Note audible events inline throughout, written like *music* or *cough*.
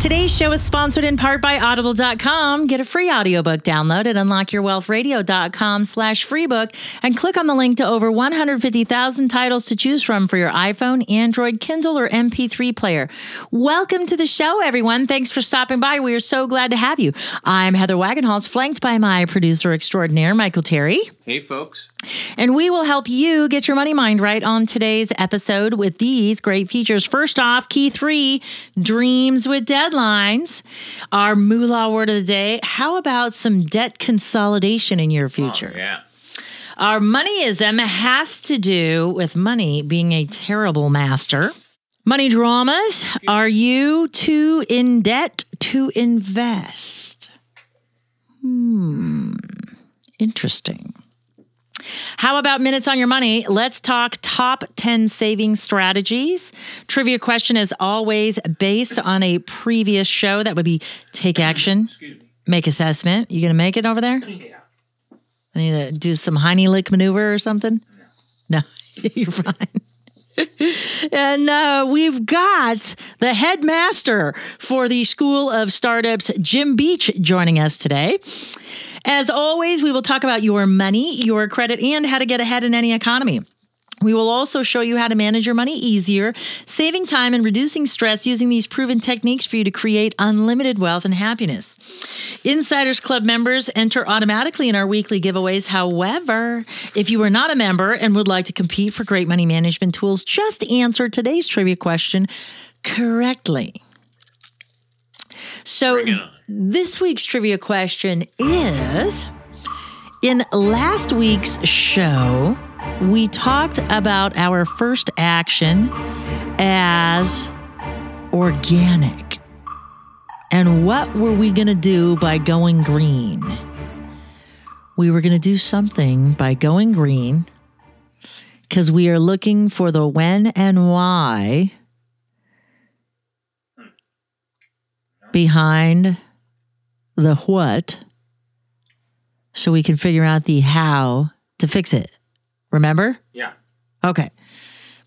Today's show is sponsored in part by Audible.com. Get a free audiobook download at unlockyourwealthradio.com slash freebook and click on the link to over 150,000 titles to choose from for your iPhone, Android, Kindle, or MP3 player. Welcome to the show, everyone. Thanks for stopping by. We are so glad to have you. I'm Heather Wagenhals, flanked by my producer extraordinaire, Michael Terry. Hey, folks. And we will help you get your money mind right on today's episode with these great features. First off, key three dreams with deadlines. Our moolah word of the day. How about some debt consolidation in your future? yeah. Our moneyism has to do with money being a terrible master. Money dramas. Are you too in debt to invest? Hmm. Interesting. How about minutes on your money? Let's talk top 10 saving strategies. Trivia question is always based on a previous show. That would be take action, make assessment. You going to make it over there? Yeah. I need to do some Heimlich maneuver or something? No, *laughs* you're fine. and uh, we've got the headmaster for the School of Startups, Jim Beach, joining us today. As always, we will talk about your money, your credit, and how to get ahead in any economy. We will also show you how to manage your money easier, saving time and reducing stress using these proven techniques for you to create unlimited wealth and happiness. Insiders Club members enter automatically in our weekly giveaways. However, if you are not a member and would like to compete for great money management tools, just answer today's trivia question correctly. So, this week's trivia question is In last week's show, we talked about our first action as organic. And what were we going to do by going green? We were going to do something by going green because we are looking for the when and why behind the what so we can figure out the how to fix it. Remember? Yeah. Okay.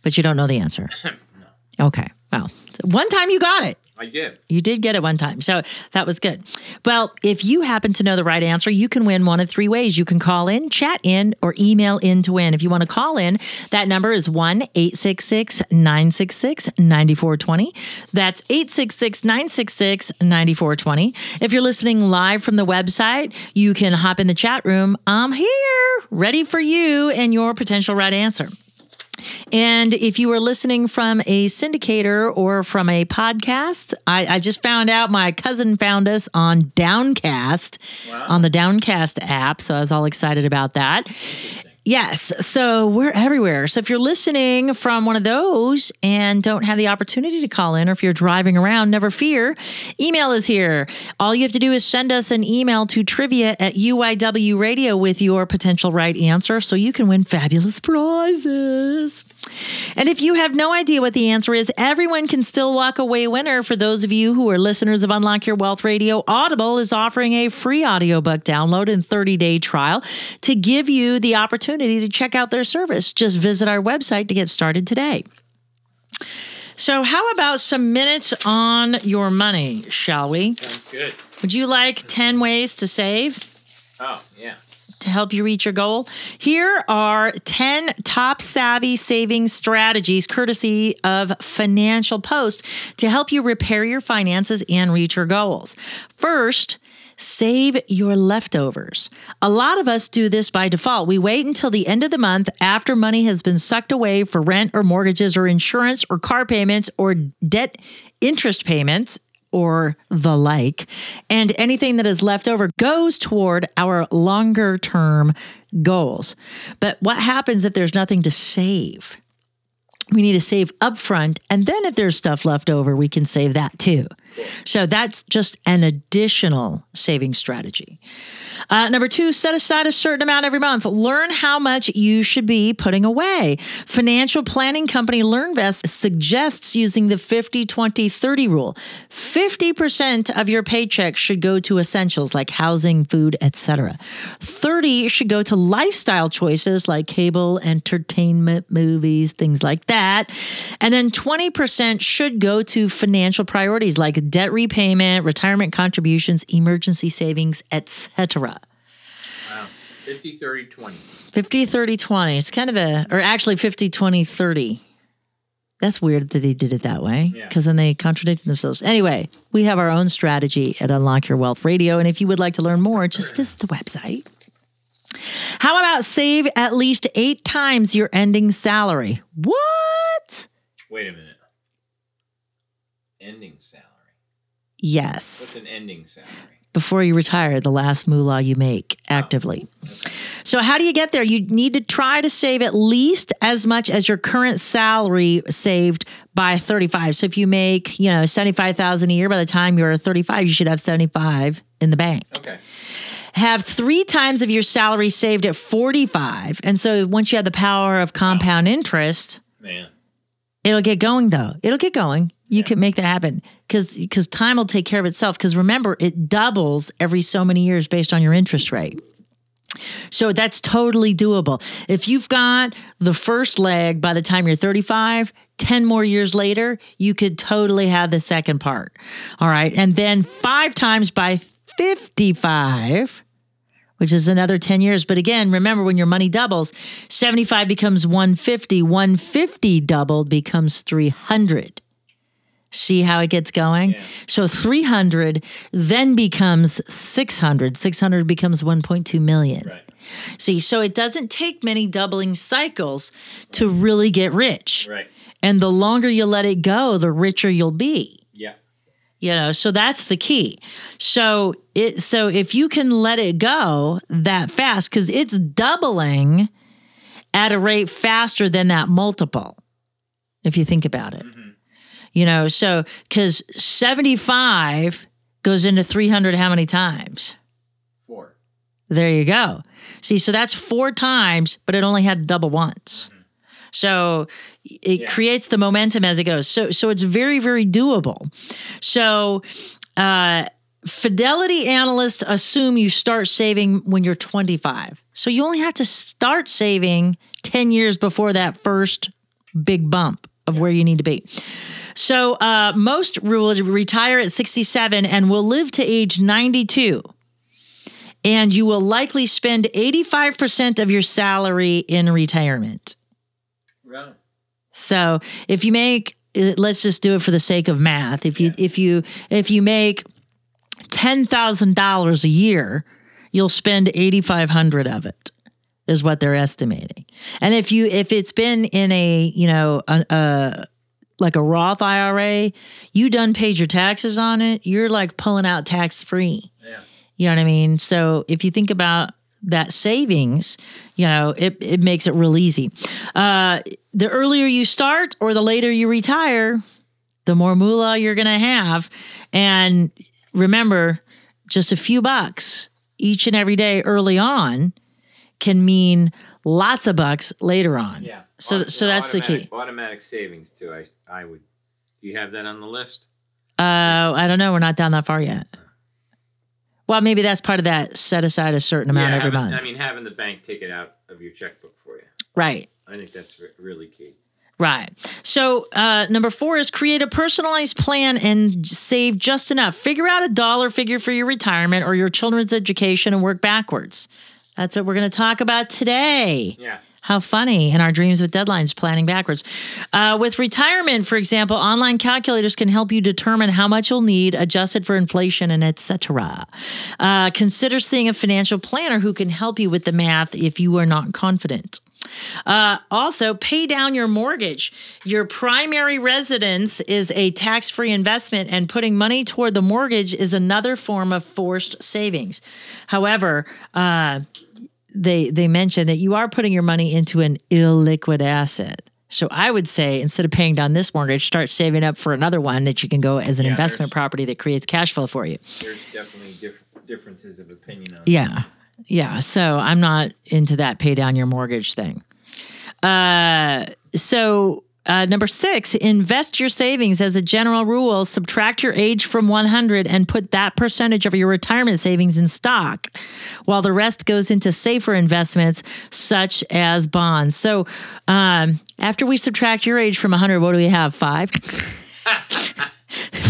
But you don't know the answer. *laughs* no. Okay. Well, one time you got it. I did. You did get it one time. So that was good. Well, if you happen to know the right answer, you can win one of three ways. You can call in, chat in, or email in to win. If you want to call in, that number is 1 866 966 9420. That's 866 966 9420. If you're listening live from the website, you can hop in the chat room. I'm here, ready for you and your potential right answer. And if you are listening from a syndicator or from a podcast, I, I just found out my cousin found us on Downcast, on the Downcast app. So I was all excited about that. Yes. So we're everywhere. So if you're listening from one of those and don't have the opportunity to call in, or if you're driving around, never fear. Email is here. All you have to do is send us an email to trivia at UIW radio with your potential right answer so you can win fabulous prizes. And if you have no idea what the answer is, everyone can still walk away winner. For those of you who are listeners of Unlock Your Wealth Radio, Audible is offering a free audiobook download and 30 day trial to give you the opportunity to check out their service. Just visit our website to get started today. So, how about some minutes on your money, shall we? Sounds good. Would you like 10 ways to save? Oh, yeah. to help you reach your goal. Here are 10 top savvy saving strategies courtesy of Financial Post to help you repair your finances and reach your goals. First, Save your leftovers. A lot of us do this by default. We wait until the end of the month after money has been sucked away for rent or mortgages or insurance or car payments or debt interest payments or the like. And anything that is left over goes toward our longer term goals. But what happens if there's nothing to save? We need to save upfront. And then if there's stuff left over, we can save that too. So that's just an additional saving strategy. Uh, number two, set aside a certain amount every month. Learn how much you should be putting away. Financial planning company LearnVest suggests using the 50 20 30 rule. 50% of your paycheck should go to essentials like housing, food, etc. 30 should go to lifestyle choices like cable, entertainment, movies, things like that. And then 20% should go to financial priorities like debt repayment, retirement contributions, emergency savings, etc. 50, 30, 20. 50 30 20 it's kind of a or actually 50 20 30 that's weird that they did it that way Yeah. because then they contradicted themselves anyway we have our own strategy at unlock your wealth radio and if you would like to learn more just visit the website how about save at least eight times your ending salary what Wait a minute. Ending salary. yes What's an ending salary? Before you retire, the last moolah you make actively. So, how do you get there? You need to try to save at least as much as your current salary saved by 35. So, if you make, you know, 75,000 a year by the time you're 35, you should have 75 in the bank. Okay. Have three times of your salary saved at 45. And so, once you have the power of compound interest, Man. It'll get going though. It'll get going. You can make that happen because because time will take care of itself. Because remember, it doubles every so many years based on your interest rate. So that's totally doable. If you've got the first leg by the time you're 35, 10 more years later, you could totally have the second part. All right. And then five times by 55, which is another 10 years. But again, remember when your money doubles, 75 becomes 150, 150 doubled becomes 300. See how it gets going? So 300 then becomes 600. 600 becomes 1.2 million. Right. See, so it doesn't take many doubling cycles to really get rich. Right. And the longer you let it go, the richer you'll be Yeah. you know so that's the key so it so if you can let it go that fast because it's doubling at a rate faster than that multiple if you think about it mm-hmm. You know so because 75 goes into 300 how many times Four. there you go. See, so that's four times, but it only had double once. So it creates the momentum as it goes. So so it's very very doable. So uh Fidelity analysts assume you start saving when you're 25. So you only have to start saving 10 years before that first big bump of where you need to be. So uh, most will retire at 67 and will live to age 92 and you will likely spend 85% of your salary in retirement. Right. So if you make uh, let's just do it for the sake of math. If you if you if you make $10,000 a year, you'll spend 8500 of it is what they're estimating. And if you if it's been in a, you know, a, a like a Roth IRA, you done paid your taxes on it, you're like pulling out tax free. Yeah. You know what I mean? So if you think about that savings, you know, it, it makes it real easy. Uh, the earlier you start or the later you retire, the more moolah you're going to have. And remember, just a few bucks each and every day early on can mean lots of bucks later on. Yeah. So, so that's the key. Automatic- savings too. I I would. Do you have that on the list? Uh, I don't know. We're not down that far yet. Well, maybe that's part of that set aside a certain amount every having- month. I mean, having the bank take it out of your checkbook for you. right. I think that's re- really key. Right. So, uh, number four is create a personalized plan and save just enough. Figure out a dollar figure for your retirement or your children's education and work backwards. That's what we're going to talk about today Yeah. How funny. And our dreams with deadlines, planning backwards. Uh, with retirement, for example, online calculators can help you determine how much you'll need, adjusted for inflation and etc. Uh, consider seeing a financial planner who can help you with the math if you are not confident. Uh, also, pay down your mortgage. Your primary residence is a tax free investment, and putting money toward the mortgage is another form of forced savings. However, uh, they they mention that you are putting your money into an illiquid asset. So I would say instead of paying down this mortgage, start saving up for another one that you can go as an Yeah, investment property that creates cash flow for you. There's definitely diff- differences of opinion on Yeah. Yeah. So I'm not into that pay down your mortgage thing. Uh, so uh, number six, invest your savings as a general rule. Subtract your age from 100 and put that percentage of your retirement savings in stock, while the rest goes into safer investments such as bonds. So um, after we subtract your age from 100, what do we have? Five? *laughs*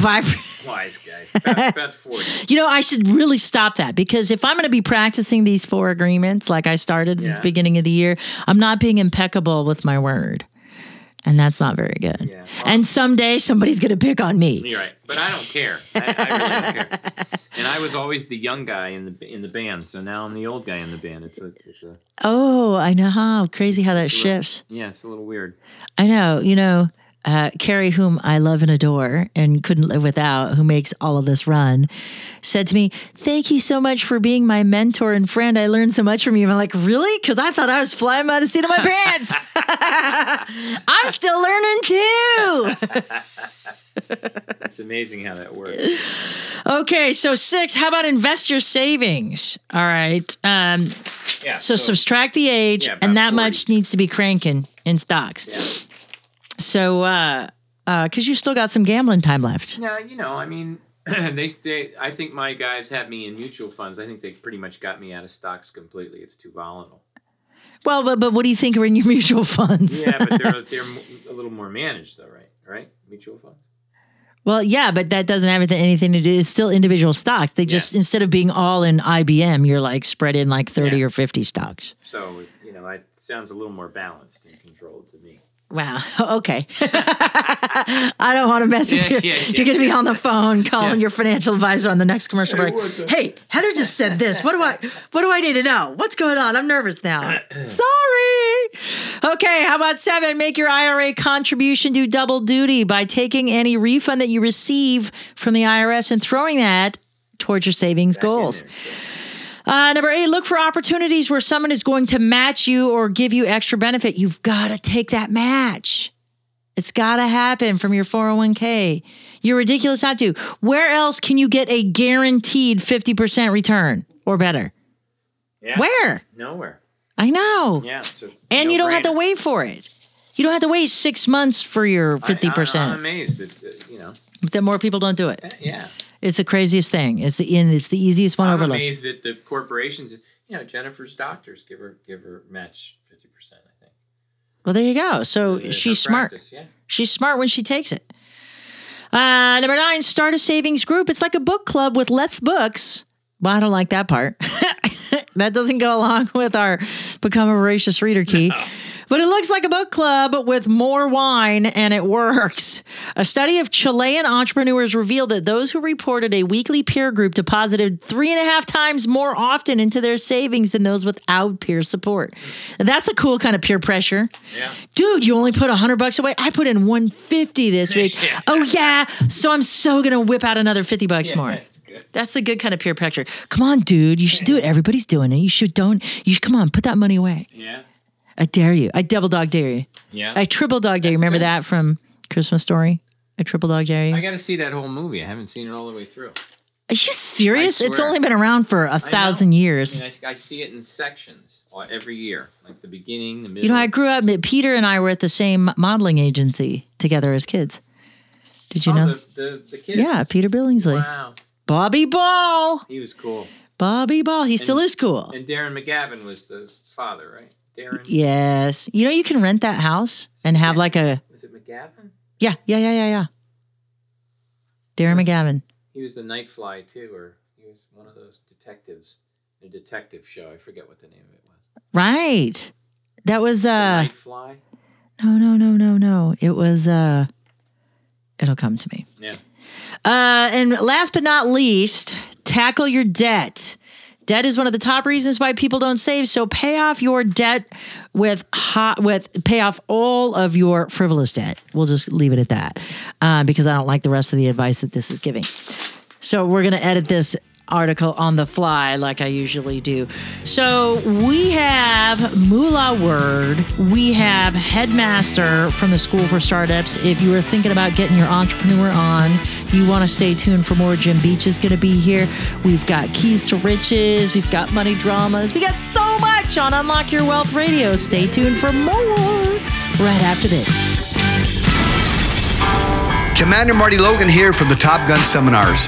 Five. Wise guy. About, about 40. *laughs* You know, I should really stop that because if I'm going to be practicing these four agreements like I started at the beginning of the year, I'm not being impeccable with my word. And that's not very good. Yeah. and someday somebody's going to pick on me. You're right, but I don't care. I, I really don't care. *laughs* And I was always the young guy in the in the band, so now I'm the old guy in the band. It's a, it's a Oh, I know how crazy how that a little- shifts. Yeah, it's a little weird. I know. You know, uh, Carrie, whom I love and adore and couldn't live without, who makes all of this run, said to me, Thank you so much for being my mentor and friend. I learned so much from you. And I'm like, Really? Because I thought I was flying by the seat of my pants. *laughs* I'm still learning too. *laughs* It's amazing how that works. Okay, so six, how about invest your savings? All right. Um, Yeah. so, subtract the age, Yeah, and that 40. much needs to be cranking in stocks. Yeah. So, uh, because you still got some gambling time left. Yeah, you know, I mean, *clears throat* they, they. I think my guys have me in mutual funds. I think they pretty much got me out of stocks completely. It's too volatile. Well, but, but what do you think are in your *laughs* mutual funds? Yeah, but they're they're a little more managed, though, right? Right? Mutual funds. well, yeah, but that doesn't have anything, to do. It's still individual stocks. They just, Yeah. instead of being all in IBM, you're like spread in like 30 Yeah. or 50 stocks. So you know, it sounds a little more balanced and controlled to me. Wow. *laughs* Okay. *laughs* I don't want to mess with Yeah, you. yeah, yeah. You're going to be on the phone *laughs* calling Yeah. your financial advisor on the next commercial break. the- Hey, Heather just said this. What do I what do I need to know? What's going on? I'm nervous now. *clears throat* Sorry. Okay, how about 7? Make your IRA contribution do double duty by taking any refund that you receive from the IRS and throwing that towards your savings goals. Uh, number eight, look for opportunities where someone is going to match you or give you extra benefit. You've got to take that match. It's got to happen from your 401k. You're ridiculous not to. Where else can you get a guaranteed 50% return or better? Yeah. Where? Nowhere. I know. Yeah. and you don't have to wait for it. You don't have to wait six months for your I- I- 50%. I'm amazed that uh, you know. Then more people don't do it. eh, Yeah. It's the craziest thing. It's the and it's the easiest one I'm overlooked. amazed that the corporations, you know, Jennifer's doctors give her give her match fifty percent. I think. Well, there you go. So she's smart. practice, Yeah. She's smart when she takes it. Uh, number nine, start a savings group. It's like a book club with Let's Books. Well, I don't like that part. *laughs* that doesn't go along with our become a voracious reader key. But it looks like a book club with more wine and it works. A study of Chilean entrepreneurs revealed that those who reported a weekly peer group deposited three and a half times more often into their savings than those without peer support. That's a cool kind of peer pressure Yeah. dude, you only put a hundred bucks away. I put in one fifty this week. *laughs* Oh yeah, so I'm so gonna whip out another fifty bucks more. That's good. That's the good kind of peer pressure. Come on, dude, you should do it. Everybody's doing it. You should don't. You should, come on, put that money away. Yeah. I dare you. I double dog dare you. Yeah. I triple dog dare you. Remember good. that from Christmas Story? I triple dog dare you. I got to see that whole movie. I haven't seen it all the way through. Are you serious? It's swear. only been around for a thousand years. I mean, I, I see it in sections uh, every year, like the beginning, the middle. you know, I grew up. Peter and I were at the same modeling agency together as kids. Did you oh, know? the, the the kid. yeah, Peter Billingsley. Wow. Bobby Ball. He was cool. Bobby Ball. He still is cool. And Darren McGavin was the father, right? Darren. Yes. You know, you can rent that house and have like a, Was it McGavin? yeah, yeah, yeah, yeah, yeah. Darren McGavin. He was the Nightfly too, or he was one of those detectives, in a detective show. I forget what the name of it was. Right. That was uh fly. no no no no no. It was uh it'll come to me. Yeah. Uh and last but not least, tackle your debt. Debt is one of the top reasons why people don't save. So pay off your debt with hot with pay off all of your frivolous debt. We'll just leave it at that uh, because I don't like the rest of the advice that this is giving. So we're gonna edit this article on the fly like I usually do. So we have Moolah Word. We have Headmaster from the School for Startups. If you are thinking about getting your entrepreneur on, you want to stay tuned for more. Jim Beach is going to be here. We've got Keys to Riches. We've got Money Dramas. We got so much on Unlock Your Wealth Radio. Stay tuned for more right after this. Commander Marty Logan here from the Top Gun Seminars.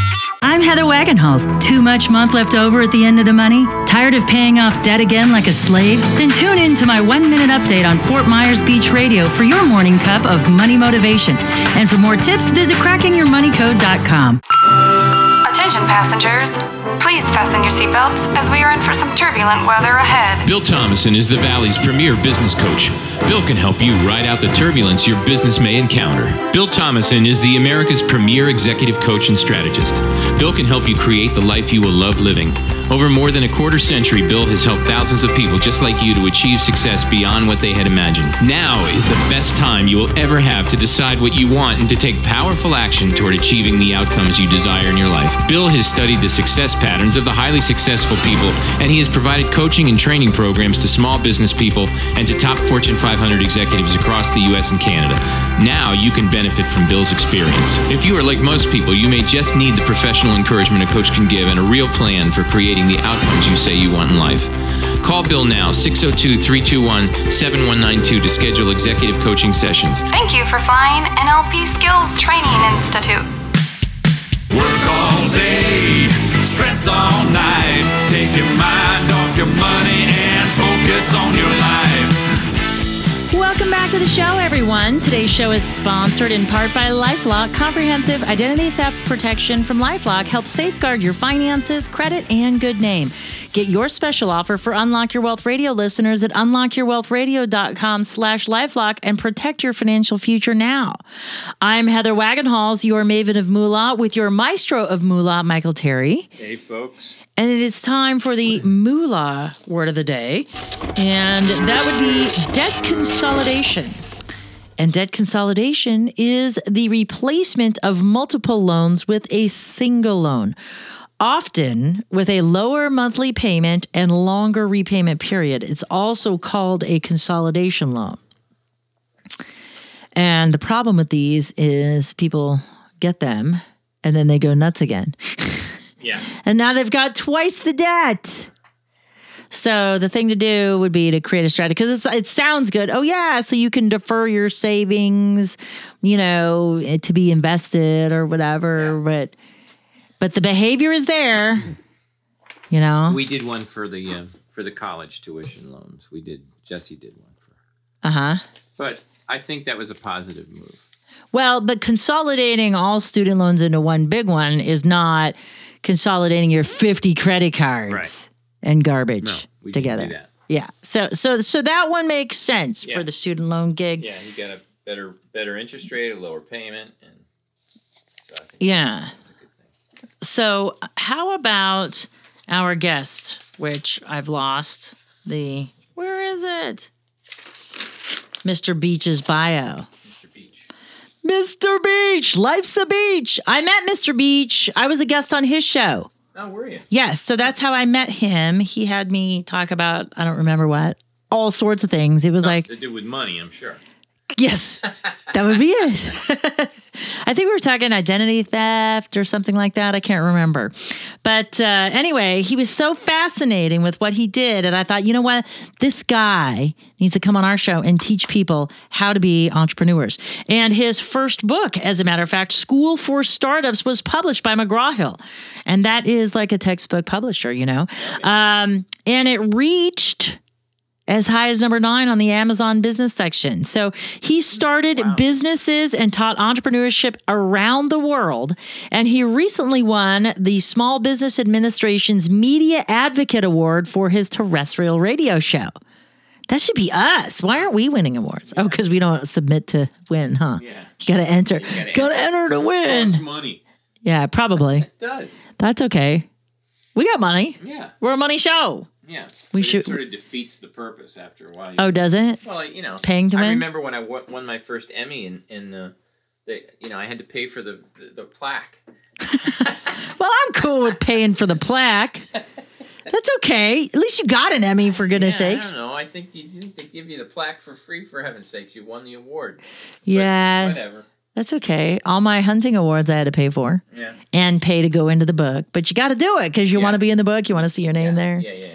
I'm Heather Wagenhals. Too much month left over at the end of the money? Tired of paying off debt again like a slave? Then tune in to my one minute update on Fort Myers Beach Radio for your morning cup of money motivation. And for more tips, visit crackingyourmoneycode.com. Attention passengers, please fasten your seatbelts as we are in for some turbulent weather ahead. Bill Thomason is the Valley's premier business coach. Bill can help you ride out the turbulence your business may encounter. Bill Thomason is the America's premier executive coach and strategist. Bill can help you create the life you will love living. Over more than a quarter century, Bill has helped thousands of people just like you to achieve success beyond what they had imagined. Now is the best time you will ever have to decide what you want and to take powerful action toward achieving the outcomes you desire in your life. Bill has studied the success patterns of the highly successful people, and he has provided coaching and training programs to small business people and to top Fortune 500 executives across the US and Canada. Now you can benefit from Bill's experience. If you are like most people, you may just need the professional encouragement a coach can give and a real plan for creating the outcomes you say you want in life. Call Bill now, 602 321 7192 to schedule executive coaching sessions. Thank you for flying NLP Skills Training Institute. Work all day, stress all night. Take your mind off your money and focus on your life. Welcome back to the show, everyone. Today's show is sponsored in part by Lifelock. Comprehensive identity theft protection from Lifelock helps safeguard your finances, credit, and good name. Get your special offer for Unlock Your Wealth Radio listeners at unlockyourwealthradio.com slash lifelock and protect your financial future now. I'm Heather Wagenhals, your maven of moolah, with your maestro of moolah, Michael Terry. Hey, folks. And it is time for the moolah word of the day. And that would be debt consolidation. And debt consolidation is the replacement of multiple loans with a single loan, often with a lower monthly payment and longer repayment period. It's also called a consolidation loan. And the problem with these is people get them and then they go nuts again. *laughs* Yeah. *laughs* And now they've got twice the debt. So the thing to do would be to create a strategy because it sounds good. Oh yeah, so you can defer your savings, you know, eh, to be invested or whatever. But but the behavior is there. You know. We did one for the uh, for the college tuition loans. We did. Jesse did one for. Uh huh. But I think that was a positive move. Well, but consolidating all student loans into one big one is not consolidating your 50 credit cards Right. and garbage No, together. Yeah. So so so that one makes sense Yeah. for the student loan gig. Yeah, you got a better better interest rate, a lower payment, and so I think Yeah. So how about our guest, which I've lost the where is it? Mr. Beach's bio. Mr. Beach. Mr. Beach, life's a beach. I met Mr. Beach. I was a guest on his show. Oh, were you? Yes, so that's how I met him. He had me talk about I don't remember what, all sorts of things. It was like To do with money, I'm sure. Yes, that would be it. *laughs* I think we were talking identity theft or something like that. I can't remember. But uh, anyway, he was so fascinating with what he did. And I thought, you know what? This guy needs to come on our show and teach people how to be entrepreneurs. And his first book, as a matter of fact, School for Startups, was published by McGraw Hill. And that is like a textbook publisher, you know? Um, and it reached as high as number nine on the Amazon business section. So he started businesses and taught entrepreneurship around the world. And he recently won the Small Business Administration's Media Advocate Award for his terrestrial radio show. That should be us. Why aren't we winning awards? Oh, because we don't submit to win, huh? Yeah. You got to enter. gotta Got to enter to win. Money. Yeah, probably. It does. That's okay. We got money. Yeah. We're a money show. Yeah. We But should- It sort of defeats the purpose after a while. You- Oh, does it? Well, you know, Paying to I win? remember when I wo- won my first Emmy, and and uh, they, you know, I had to pay for the the, the plaque. *laughs* Well, I'm cool with paying for the plaque. That's okay. At least you got an Emmy, for goodness Yeah, I sakes. don't know. I think you didn't they give you the plaque for free for heaven's sakes. You won the award. But Yeah, Whatever. that's okay. All my hunting awards I had to pay for Yeah. and pay to go into the book. But you got to do it because you Yeah. want to be in the book. You want to see your name there. Yeah, yeah, yeah.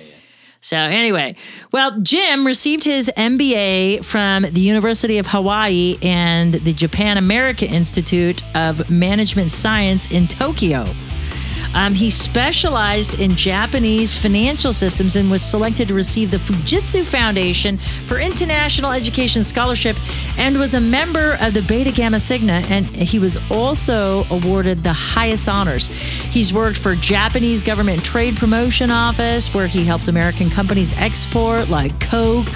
So, anyway, well, Jim received his MBA from the University of Hawaii and the Japan America Institute of Management Science in Tokyo. Um, he specialized in Japanese financial systems and was selected to receive the Fujitsu Foundation for International Education Scholarship and was a member of the Beta Gamma Sigma. And he was also awarded the highest honors. He's worked for Japanese Government Trade Promotion Office, where he helped American companies export, like Coke.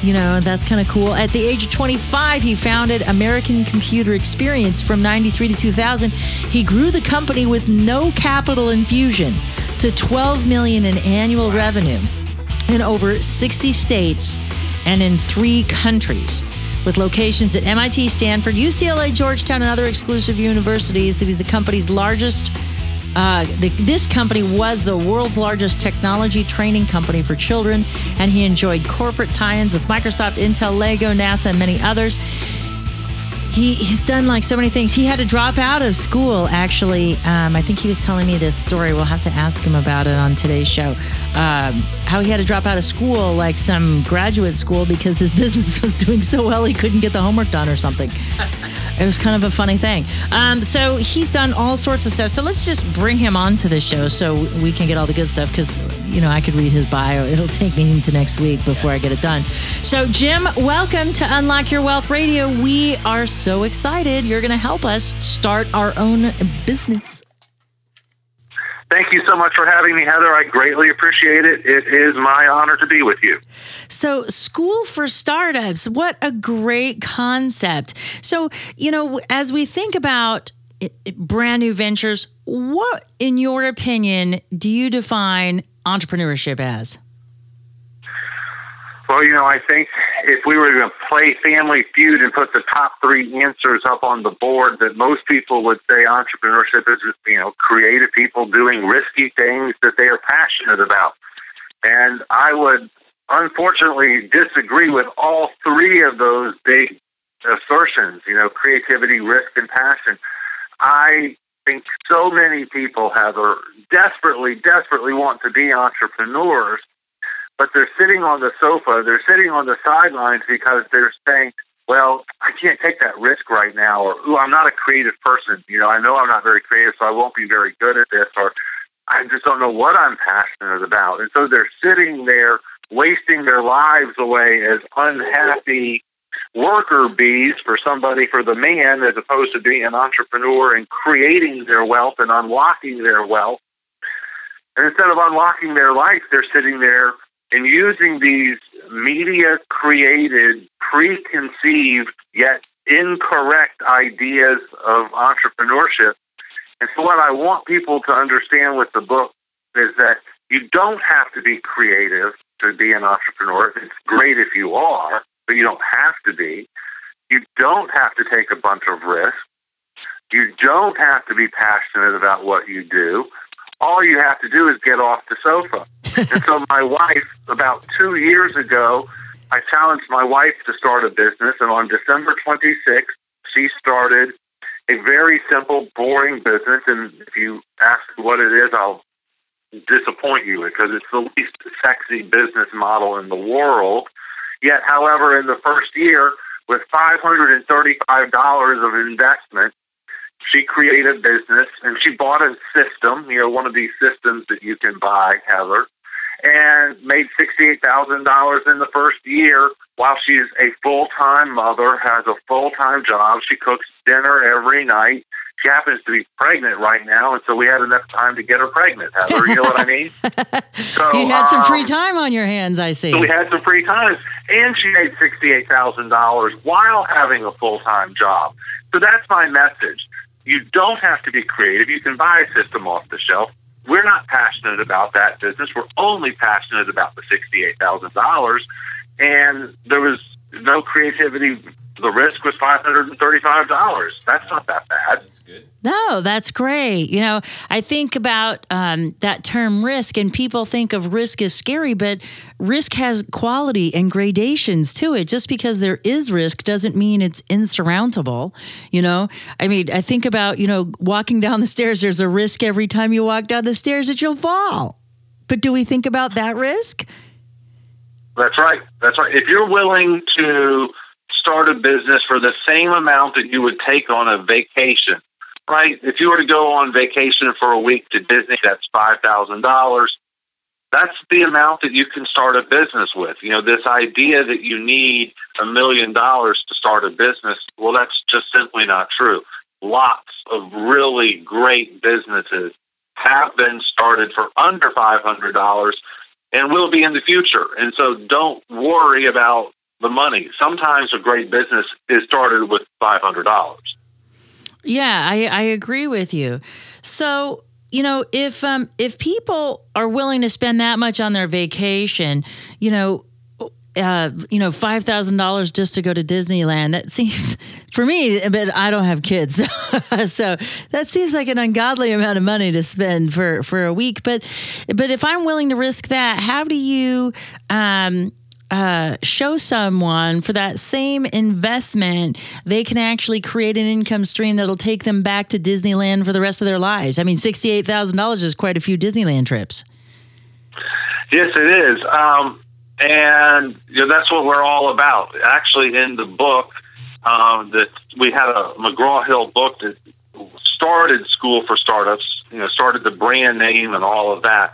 You know, that's kind of cool. At the age of 25, he founded American Computer Experience from 93 to 2000. He grew the company with no capital infusion to 12 million in annual revenue in over 60 states and in 3 countries. With locations at MIT, Stanford, UCLA, Georgetown, and other exclusive universities, he the company's largest uh, the, this company was the world's largest technology training company for children, and he enjoyed corporate tie ins with Microsoft, Intel, Lego, NASA, and many others. He, he's done like so many things. He had to drop out of school, actually. Um, I think he was telling me this story. We'll have to ask him about it on today's show. Um, how he had to drop out of school, like some graduate school, because his *laughs* business was doing so well he couldn't get the homework done or something. It was kind of a funny thing. Um, so he's done all sorts of stuff. So let's just bring him onto the show so we can get all the good stuff because, you know, I could read his bio. It'll take me into next week before I get it done. So, Jim, welcome to Unlock Your Wealth Radio. We are so excited. You're going to help us start our own business. Thank you so much for having me, Heather. I greatly appreciate it. It is my honor to be with you. So, School for Startups, what a great concept. So, you know, as we think about i- i- brand new ventures, what, in your opinion, do you define entrepreneurship as? Well, you know, I think if we were to play Family Feud and put the top three answers up on the board, that most people would say entrepreneurship is, you know, creative people doing risky things that they are passionate about. And I would unfortunately disagree with all three of those big assertions, you know, creativity, risk, and passion. I think so many people have or desperately, desperately want to be entrepreneurs but they're sitting on the sofa, they're sitting on the sidelines because they're saying, well, I can't take that risk right now, or, ooh, I'm not a creative person. You know, I know I'm not very creative, so I won't be very good at this, or I just don't know what I'm passionate about. And so they're sitting there wasting their lives away as unhappy worker bees for somebody, for the man, as opposed to being an entrepreneur and creating their wealth and unlocking their wealth. And instead of unlocking their life, they're sitting there and using these media created, preconceived, yet incorrect ideas of entrepreneurship. And so, what I want people to understand with the book is that you don't have to be creative to be an entrepreneur. It's great if you are, but you don't have to be. You don't have to take a bunch of risks. You don't have to be passionate about what you do. All you have to do is get off the sofa. *laughs* and so my wife, about two years ago, I challenged my wife to start a business, and on December 26th, she started a very simple, boring business. And if you ask what it is, I'll disappoint you because it's the least sexy business model in the world. Yet, however, in the first year, with $535 of investment, she created a business and she bought a system, you know, one of these systems that you can buy, Heather, and made $68,000 in the first year while she's a full time mother, has a full time job. She cooks dinner every night. She happens to be pregnant right now, and so we had enough time to get her pregnant, Heather. You know what I mean? *laughs* So, you had some free um, time on your hands, I see. So we had some free time, and she made $68,000 while having a full time job. So that's my message. You don't have to be creative. You can buy a system off the shelf. We're not passionate about that business. We're only passionate about the $68,000 and there was no creativity. The risk was five hundred and thirty-five dollars. That's not that bad. That's good. No, that's great. You know, I think about um, that term risk, and people think of risk as scary, but risk has quality and gradations to it. Just because there is risk doesn't mean it's insurmountable. You know, I mean, I think about you know walking down the stairs. There's a risk every time you walk down the stairs that you'll fall. But do we think about that risk? That's right. That's right. If you're willing to start a business for the same amount that you would take on a vacation, right? If you were to go on vacation for a week to Disney, that's five thousand dollars. That's the amount that you can start a business with. You know, this idea that you need a million dollars to start a business, well, that's just simply not true. Lots of really great businesses have been started for under $500 and will be in the future. And so don't worry about the money. Sometimes a great business is started with $500. Yeah, I, I agree with you. So, you know, if um, if people are willing to spend that much on their vacation, you know, uh, you know, five thousand dollars just to go to Disneyland. That *laughs* seems for me, but I don't have kids, *laughs* so that seems like an ungodly amount of money to spend for for a week. But but if I'm willing to risk that, how do you? Um, uh, show someone for that same investment, they can actually create an income stream that'll take them back to Disneyland for the rest of their lives. I mean, sixty-eight thousand dollars is quite a few Disneyland trips. Yes, it is. Um, and you know, that's what we're all about. Actually, in the book, um, that we had a McGraw Hill book that started School for Startups. You know, started the brand name and all of that.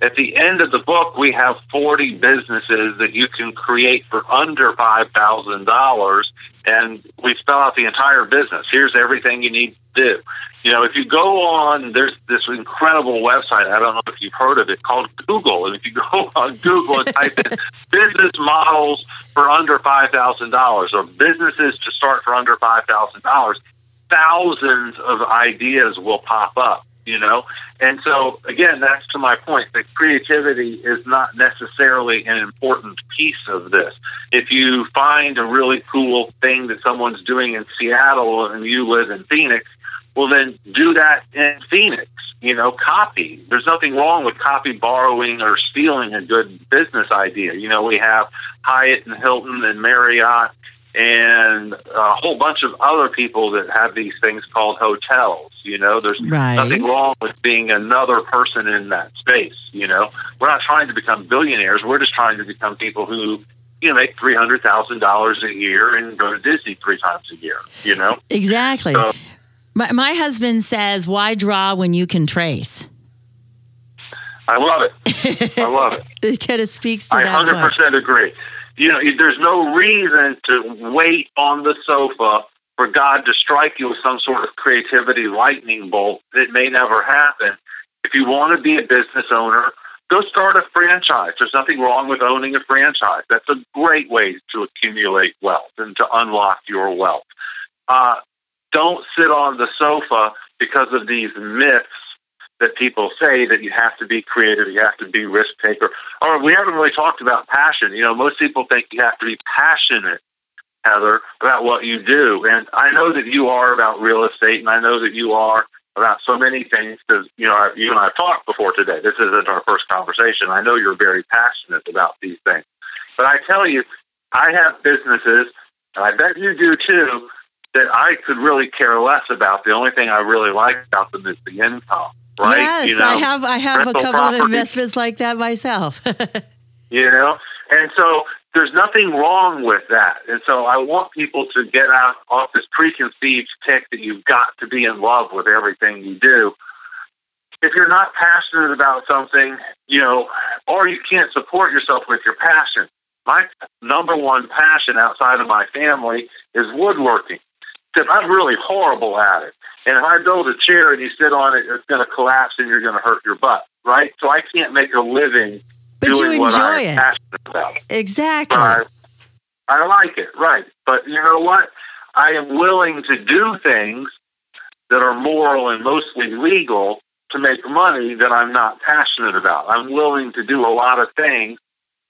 At the end of the book, we have 40 businesses that you can create for under $5,000 and we spell out the entire business. Here's everything you need to do. You know, if you go on, there's this incredible website. I don't know if you've heard of it called Google. And if you *laughs* go on Google and type in *laughs* business models for under $5,000 or businesses to start for under $5,000, thousands of ideas will pop up you know? And so, again, that's to my point that creativity is not necessarily an important piece of this. If you find a really cool thing that someone's doing in Seattle and you live in Phoenix, well, then do that in Phoenix. You know, copy. There's nothing wrong with copy borrowing or stealing a good business idea. You know, we have Hyatt and Hilton and Marriott and a whole bunch of other people that have these things called hotels. You know, there's right. nothing wrong with being another person in that space. You know, we're not trying to become billionaires. We're just trying to become people who, you know, make three hundred thousand dollars a year and go to Disney three times a year. You know, exactly. So, my, my husband says, "Why draw when you can trace?" I love it. I love it. *laughs* it kind of speaks to I that. I hundred percent agree you know, there's no reason to wait on the sofa for God to strike you with some sort of creativity lightning bolt. It may never happen. If you want to be a business owner, go start a franchise. There's nothing wrong with owning a franchise. That's a great way to accumulate wealth and to unlock your wealth. Uh, don't sit on the sofa because of these myths that people say that you have to be creative, you have to be risk taker. Or we haven't really talked about passion. You know, most people think you have to be passionate, Heather, about what you do. And I know that you are about real estate, and I know that you are about so many things because you know you and I have talked before today. This isn't our first conversation. I know you're very passionate about these things, but I tell you, I have businesses, and I bet you do too, that I could really care less about. The only thing I really like about them is the income. Right? Yes, you know, I have. I have a couple of investments like that myself. *laughs* you know and so there's nothing wrong with that and so i want people to get out off this preconceived tick that you've got to be in love with everything you do if you're not passionate about something you know or you can't support yourself with your passion my number one passion outside of my family is woodworking i'm really horrible at it and if i build a chair and you sit on it it's going to collapse and you're going to hurt your butt right so i can't make a living But you doing what I'm enjoy it. passionate about. exactly. I, I like it, right? But you know what? I am willing to do things that are moral and mostly legal to make money that I'm not passionate about. I'm willing to do a lot of things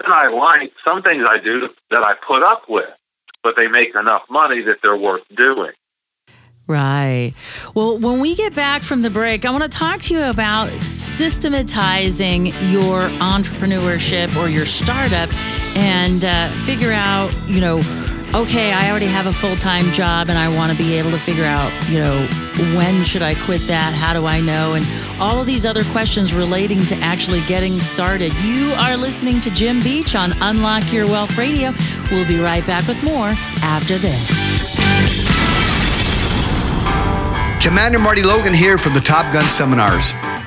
that I like. Some things I do that I put up with, but they make enough money that they're worth doing. Right. Well, when we get back from the break, I want to talk to you about systematizing your entrepreneurship or your startup and uh, figure out, you know, okay, I already have a full time job and I want to be able to figure out, you know, when should I quit that? How do I know? And all of these other questions relating to actually getting started. You are listening to Jim Beach on Unlock Your Wealth Radio. We'll be right back with more after this. Commander Marty Logan here from the Top Gun Seminars.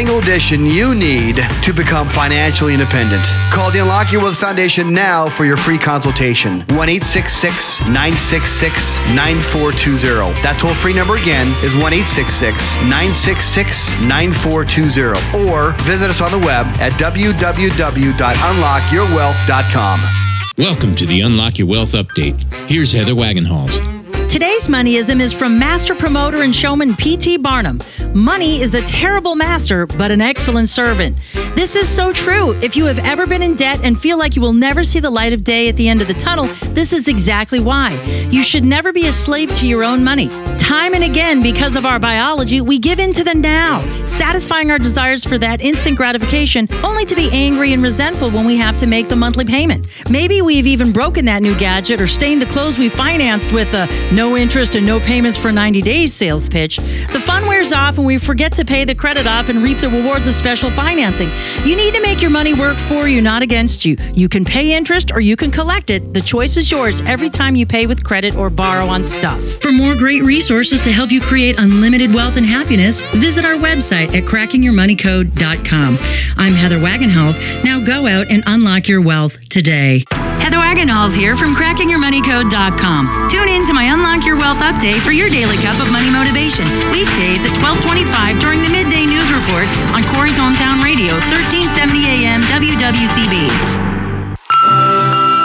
single addition you need to become financially independent. Call the Unlock Your Wealth Foundation now for your free consultation. 1 966 9420. That toll free number again is 1 966 9420. Or visit us on the web at www.unlockyourwealth.com. Welcome to the Unlock Your Wealth Update. Here's Heather Wagenhals. Today's moneyism is from master promoter and showman P.T. Barnum. Money is a terrible master, but an excellent servant. This is so true. If you have ever been in debt and feel like you will never see the light of day at the end of the tunnel, this is exactly why. You should never be a slave to your own money. Time and again, because of our biology, we give in to the now, satisfying our desires for that instant gratification, only to be angry and resentful when we have to make the monthly payment. Maybe we've even broken that new gadget or stained the clothes we financed with a no interest and no payments for 90 days sales pitch. The fun wears off and we forget to pay the credit off and reap the rewards of special financing. You need to make your money work for you, not against you. You can pay interest or you can collect it. The choice is yours every time you pay with credit or borrow on stuff. For more great resources to help you create unlimited wealth and happiness, visit our website at crackingyourmoneycode.com. I'm Heather Wagenhals. Now go out and unlock your wealth today. Heather Wagenhals here from crackingyourmoneycode.com. Tune in to my Unlock Your Wealth update for your daily cup of money motivation. Weekdays at 1225 during the midday news report on Corry's Hometown Radio, 1370 AM WWCB.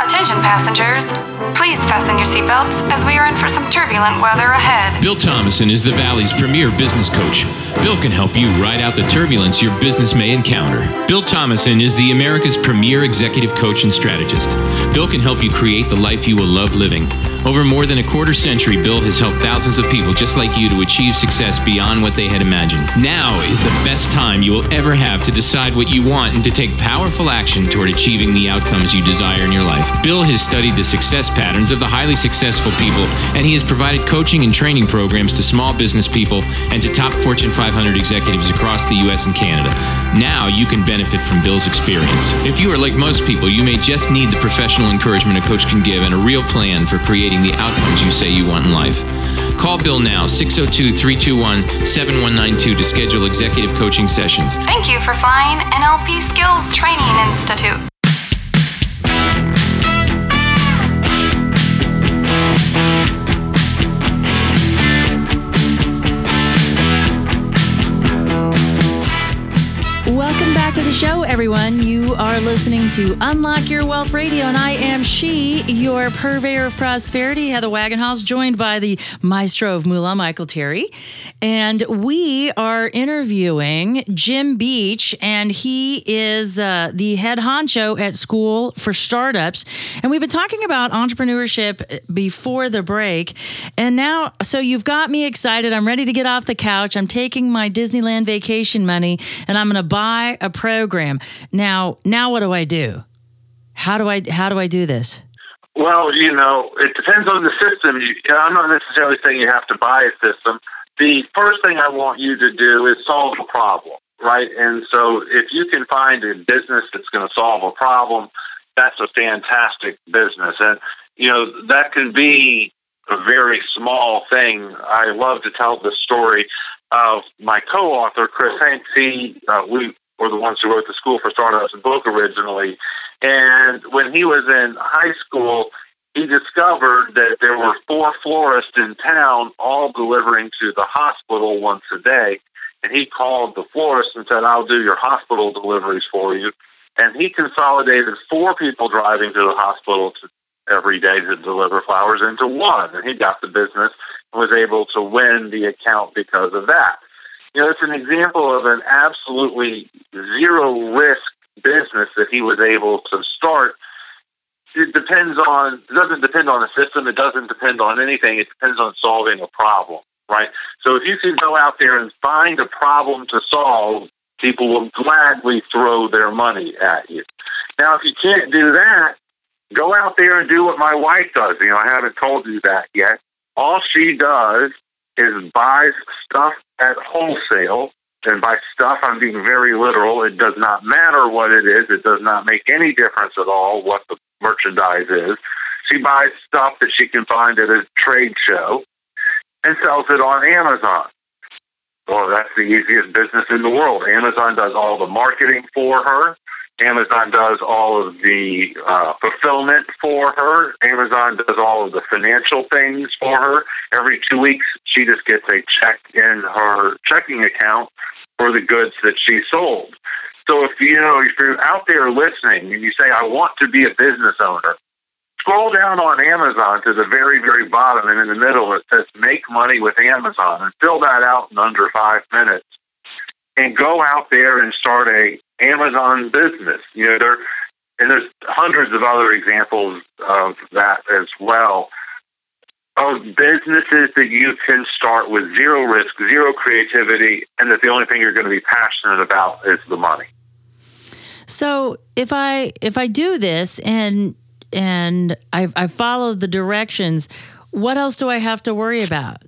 Attention passengers. Please fasten your seatbelts as we are in for some turbulent weather ahead. Bill Thomason is the Valley's premier business coach. Bill can help you ride out the turbulence your business may encounter. Bill Thomason is the America's premier executive coach and strategist. Bill can help you create the life you will love living. Over more than a quarter century, Bill has helped thousands of people just like you to achieve success beyond what they had imagined. Now is the best time you will ever have to decide what you want and to take powerful action toward achieving the outcomes you desire in your life. Bill has studied the success patterns of the highly successful people, and he has provided coaching and training programs to small business people and to top Fortune 500 executives across the U.S. and Canada. Now you can benefit from Bill's experience. If you are like most people, you may just need the professional encouragement a coach can give and a real plan for creating the outcomes you say you want in life. Call Bill now, 602 321 7192 to schedule executive coaching sessions. Thank you for flying NLP Skills Training Institute. show everyone. You are listening to Unlock Your Wealth Radio, and I am she, your purveyor of prosperity, Heather Wagenhals, joined by the maestro of Moolah, Michael Terry. And we are interviewing Jim Beach, and he is uh, the head honcho at School for Startups. And we've been talking about entrepreneurship before the break. And now, so you've got me excited. I'm ready to get off the couch. I'm taking my Disneyland vacation money, and I'm going to buy a program. Now, now what do I do? How do I how do I do this? Well, you know, it depends on the system. You, I'm not necessarily saying you have to buy a system. The first thing I want you to do is solve a problem, right? And so if you can find a business that's going to solve a problem, that's a fantastic business. And, you know, that can be a very small thing. I love to tell the story of my co-author, Chris Hanks. He, uh, we were the ones who wrote the School for Startups book originally. And when he was in high school, he discovered that there were four florists in town all delivering to the hospital once a day. And he called the florist and said, I'll do your hospital deliveries for you. And he consolidated four people driving to the hospital to, every day to deliver flowers into one. And he got the business and was able to win the account because of that. You know, it's an example of an absolutely zero risk business that he was able to start. It depends on, it doesn't depend on a system, it doesn't depend on anything, it depends on solving a problem, right? So if you can go out there and find a problem to solve, people will gladly throw their money at you. Now, if you can't do that, go out there and do what my wife does. You know, I haven't told you that yet. All she does is buys stuff at wholesale. And by stuff, I'm being very literal. It does not matter what it is. It does not make any difference at all what the merchandise is. She buys stuff that she can find at a trade show and sells it on Amazon. Well, that's the easiest business in the world. Amazon does all the marketing for her. Amazon does all of the uh, fulfillment for her. Amazon does all of the financial things for her. Every two weeks, she just gets a check in her checking account for the goods that she sold. So if you know if you're out there listening and you say, "I want to be a business owner," scroll down on Amazon to the very, very bottom, and in the middle it says "Make money with Amazon," and fill that out in under five minutes and go out there and start a Amazon business. You know, there and there's hundreds of other examples of that as well. Of businesses that you can start with zero risk, zero creativity, and that the only thing you're going to be passionate about is the money. So if I if I do this and and I, I follow the directions, what else do I have to worry about?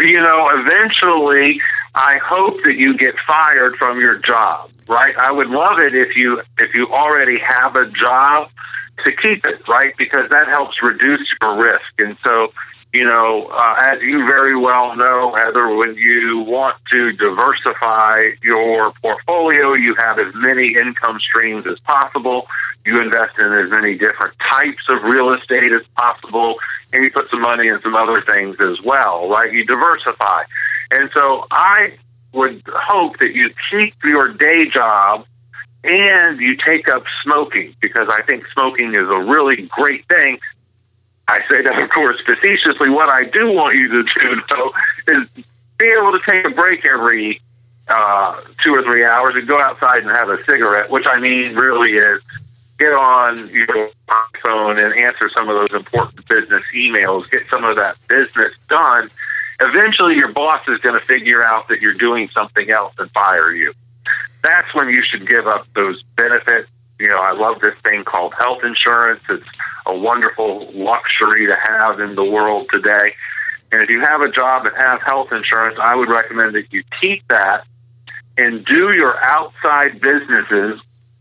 you know, eventually, I hope that you get fired from your job. Right? I would love it if you if you already have a job to keep it. Right? Because that helps reduce your risk. And so, you know, uh, as you very well know, Heather, when you want to diversify your portfolio, you have as many income streams as possible. You invest in as many different types of real estate as possible, and you put some money in some other things as well, right? You diversify. And so I would hope that you keep your day job and you take up smoking because I think smoking is a really great thing. I say that, of course, facetiously. What I do want you to do, though, is be able to take a break every uh, two or three hours and go outside and have a cigarette, which I mean really is get on your phone and answer some of those important business emails, get some of that business done. Eventually, your boss is going to figure out that you're doing something else and fire you. That's when you should give up those benefits. You know, I love this thing called health insurance. It's a wonderful luxury to have in the world today. And if you have a job and have health insurance, I would recommend that you keep that and do your outside businesses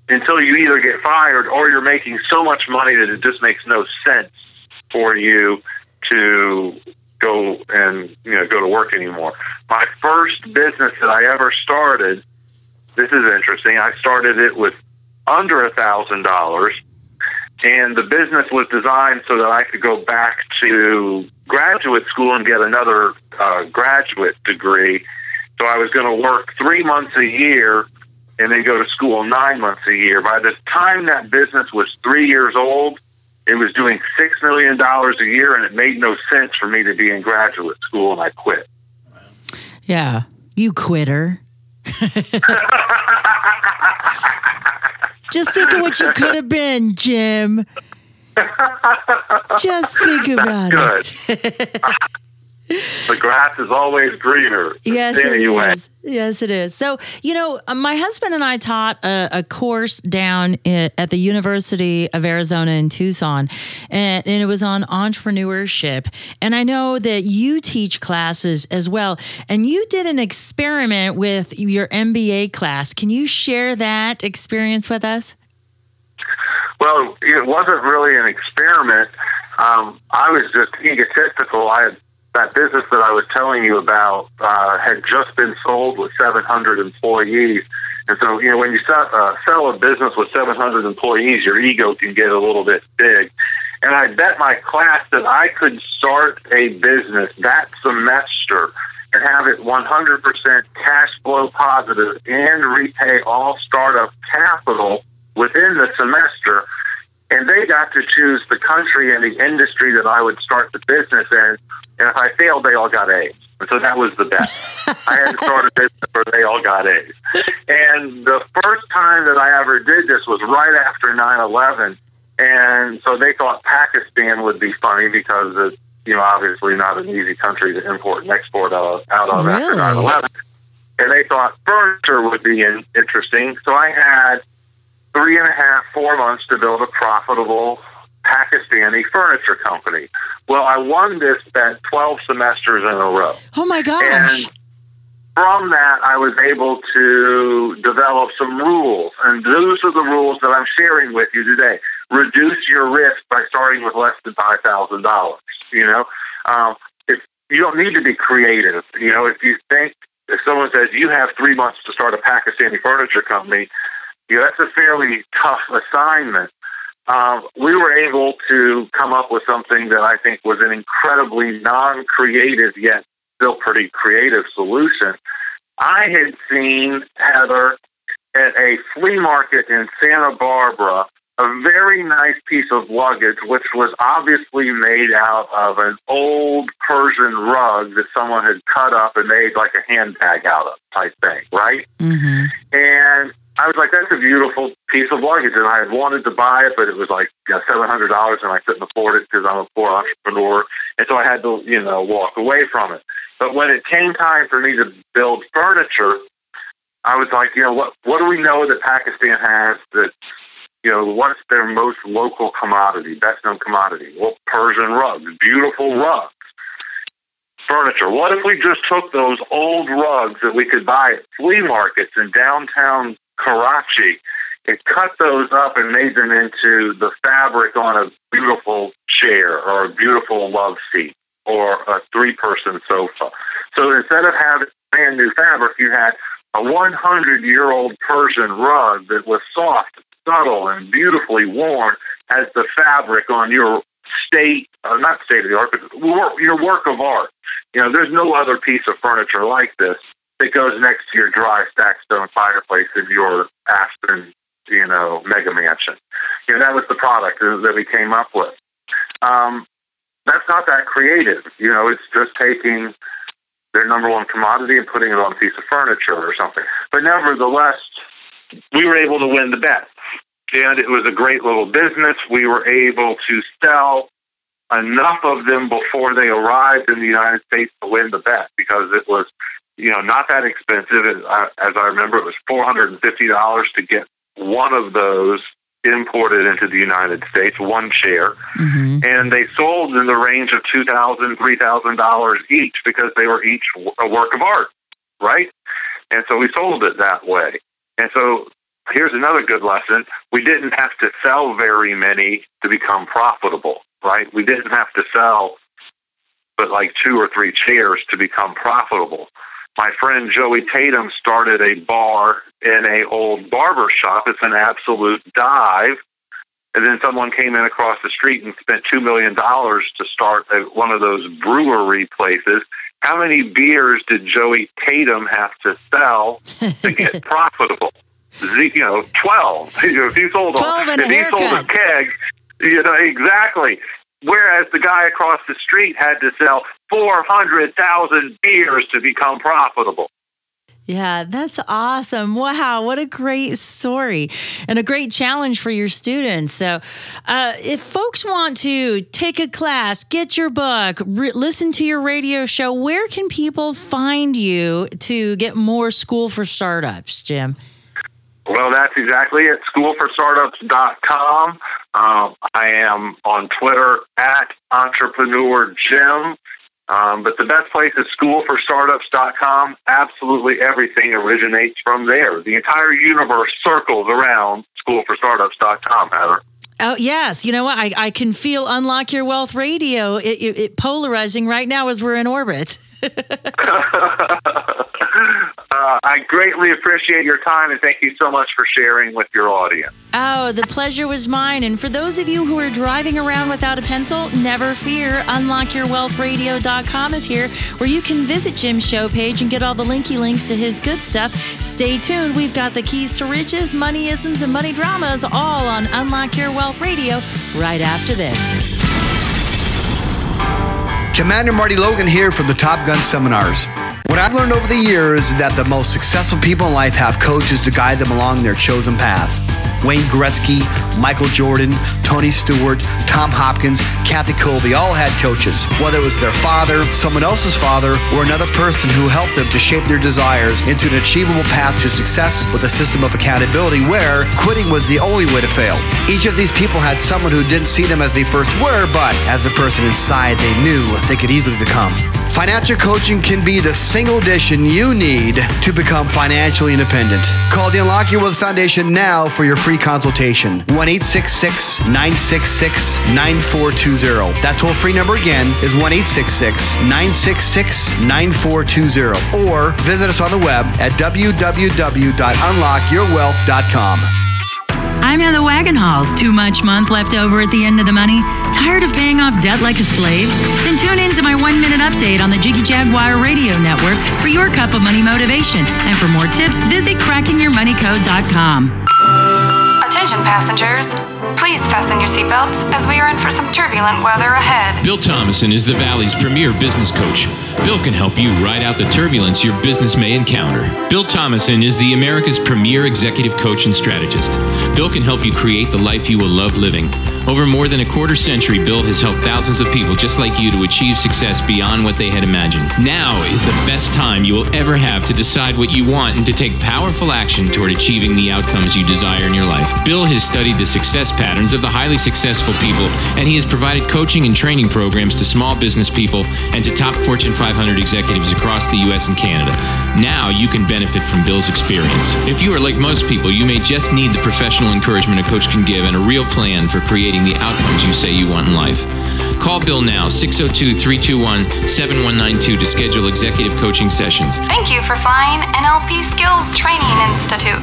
until you either get fired or you're making so much money that it just makes no sense for you to go and you know go to work anymore. My first business that I ever started, this is interesting. I started it with under a thousand dollars, and the business was designed so that I could go back to graduate school and get another uh, graduate degree. So I was going to work three months a year and then go to school nine months a year. By the time that business was three years old, it was doing $6 million a year, and it made no sense for me to be in graduate school, and I quit. Yeah. You quitter. *laughs* Just think of what you could have been, Jim. Just think about Good. it. *laughs* the grass is always greener. Yes, it is. Yes, it is. So, you know, uh, my husband and I taught a, a course down at the University of Arizona in Tucson, and, and it was on entrepreneurship. And I know that you teach classes as well, and you did an experiment with your MBA class. Can you share that experience with us? Well, it wasn't really an experiment. Um, I was just egotistical. I had that business that I was telling you about uh, had just been sold with 700 employees, and so you know when you sell, uh, sell a business with 700 employees, your ego can get a little bit big. And I bet my class that I could start a business that semester and have it 100% cash flow positive and repay all startup capital within the semester. And they got to choose the country and the industry that I would start the business in. And if I failed, they all got A's. And so that was the bet. I had to start a business where they all got A's. And the first time that I ever did this was right after 9 11. And so they thought Pakistan would be funny because it's, you know, obviously not an easy country to import and export out of, out of after Really? 9 11. And they thought furniture would be interesting. So I had three and a half, four months to build a profitable Pakistani furniture company. Well, I won this bet 12 semesters in a row. Oh my gosh. And from that, I was able to develop some rules. And those are the rules that I'm sharing with you today. Reduce your risk by starting with less than $5,000. You know, um, if you don't need to be creative. You know, if you think, if someone says you have three months to start a Pakistani furniture company, you know, that's a fairly tough assignment. Um, we were able to come up with something that I think was an incredibly non-creative yet still pretty creative solution. I had seen Heather at a flea market in Santa Barbara a very nice piece of luggage, which was obviously made out of an old Persian rug that someone had cut up and made like a handbag out of, type thing, right? hmm And I was like, that's a beautiful piece of luggage. And I had wanted to buy it, but it was like you know, $700 and I couldn't afford it because I'm a poor entrepreneur. And so I had to, you know, walk away from it. But when it came time for me to build furniture, I was like, you know, what, what do we know that Pakistan has that, you know, what's their most local commodity, best known commodity? Well, Persian rugs, beautiful rugs furniture. What if we just took those old rugs that we could buy at flea markets in downtown Karachi and cut those up and made them into the fabric on a beautiful chair or a beautiful love seat or a three person sofa? So instead of having brand new fabric, you had a 100 year old Persian rug that was soft, subtle, and beautifully worn as the fabric on your state, uh, not state of the art, but your work of art. You know, there's no other piece of furniture like this that goes next to your dry stack stone fireplace in your Aspen, you know, mega mansion. You know, that was the product that we came up with. Um, that's not that creative. You know, it's just taking their number one commodity and putting it on a piece of furniture or something. But nevertheless, we were able to win the bet. And it was a great little business. We were able to sell enough of them before they arrived in the United States to win the bet because it was, you know, not that expensive. It, uh, as I remember, it was four hundred and fifty dollars to get one of those imported into the United States, one share, hmm and they sold in the range of two thousand, three thousand dollars each because they were each a work of art, right? And so we sold it that way. And so here's another good lesson: we didn't have to sell very many to become profitable, right? We didn't have to sell but like two or three chairs to become profitable. My friend Joey Tatum started a bar in a old barber shop. It's an absolute dive. And then someone came in across the street and spent two million dollars to start a, one of those brewery places. how many beers did Joey Tatum have to sell to get *laughs* profitable? You know, twelve. *laughs* If he sold a, 12 and a if he sold a keg, you know exactly. Whereas the guy across the street had to sell four hundred thousand beers to become profitable. Yeah, that's awesome. Wow, what a great story and a great challenge for your students. So, uh, if folks want to take a class, get your book, re- listen to your radio show, where can people find you to get more School for Startups, Jim? Well, that's exactly it. Schoolforstartups.com. Um, I am on Twitter at Entrepreneur Jim. Um, but the best place is schoolforstartups.com. Absolutely everything originates from there. The entire universe circles around schoolforstartups.com, Heather. Oh yes, you know what? I, I can feel Unlock Your Wealth Radio it, it, it polarizing right now as we're in orbit. *laughs* *laughs* Uh, I greatly appreciate your time and thank you so much for sharing with your audience. Oh, the pleasure was mine. And for those of you who are driving around without a pencil, never fear. UnlockYourWealthRadio.com is here where you can visit Jim's show page and get all the linky links to his good stuff. Stay tuned. We've got the keys to riches, moneyisms, and money dramas all on Unlock Your Wealth Radio right after this. Commander Marty Logan here from the Top Gun Seminars. What I've learned over the years is that the most successful people in life have coaches to guide them along their chosen path. Wayne Gretzky, Michael Jordan, Tony Stewart, Tom Hopkins, Kathy Colby all had coaches. Whether it was their father, someone else's father, or another person who helped them to shape their desires into an achievable path to success with a system of accountability where quitting was the only way to fail. Each of these people had someone who didn't see them as they first were, but as the person inside they knew they could easily become. Financial coaching can be the single addition you need to become financially independent. Call the Unlock Your Wealth Foundation now for your free consultation. 1 966 9420. That toll free number again is 1 966 9420. Or visit us on the web at www.unlockyourwealth.com. I'm Heather Wagenhals. Too much month left over at the end of the money? Tired of paying off debt like a slave? Then tune in to my one minute update on the Jiggy Jaguar Radio Network for your cup of money motivation. And for more tips, visit crackingyourmoneycode.com. Attention passengers, please fasten your seatbelts as we are in for some turbulent weather ahead. Bill Thomason is the Valley's premier business coach. Bill can help you ride out the turbulence your business may encounter. Bill Thomason is the America's premier executive coach and strategist. Bill can help you create the life you will love living. Over more than a quarter century, Bill has helped thousands of people just like you to achieve success beyond what they had imagined. Now is the best time you will ever have to decide what you want and to take powerful action toward achieving the outcomes you desire in your life. Bill has studied the success patterns of the highly successful people, and he has provided coaching and training programs to small business people and to top Fortune 500 executives across the U.S. and Canada. Now you can benefit from Bill's experience. If you are like most people, you may just need the professional encouragement a coach can give and a real plan for creating the outcomes you say you want in life. Call Bill now, 602 321 7192 to schedule executive coaching sessions. Thank you for flying NLP Skills Training Institute.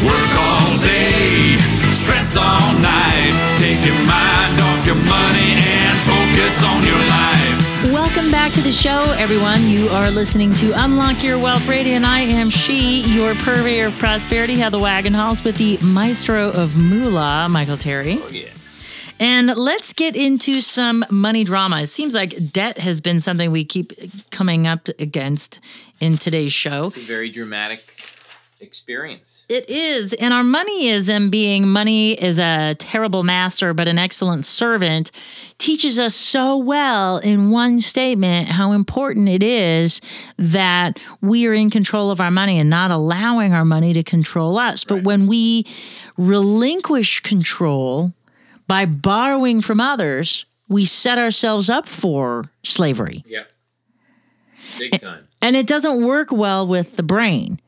Work all day, stress all night. Take your mind off your money and focus on your life. Welcome back to the show, everyone. You are listening to Unlock Your Wealth Radio, and I am she, your purveyor of prosperity, Heather Wagenhals, with the maestro of moolah, Michael Terry. Oh, yeah. And let's get into some money drama. It seems like debt has been something we keep coming up against in today's show. very dramatic experience. It is. And our moneyism, being money is a terrible master but an excellent servant, teaches us so well in one statement how important it is that we are in control of our money and not allowing our money to control us. But when we relinquish control by borrowing from others, we set ourselves up for slavery. Yeah. Big time. And it doesn't work well with the brain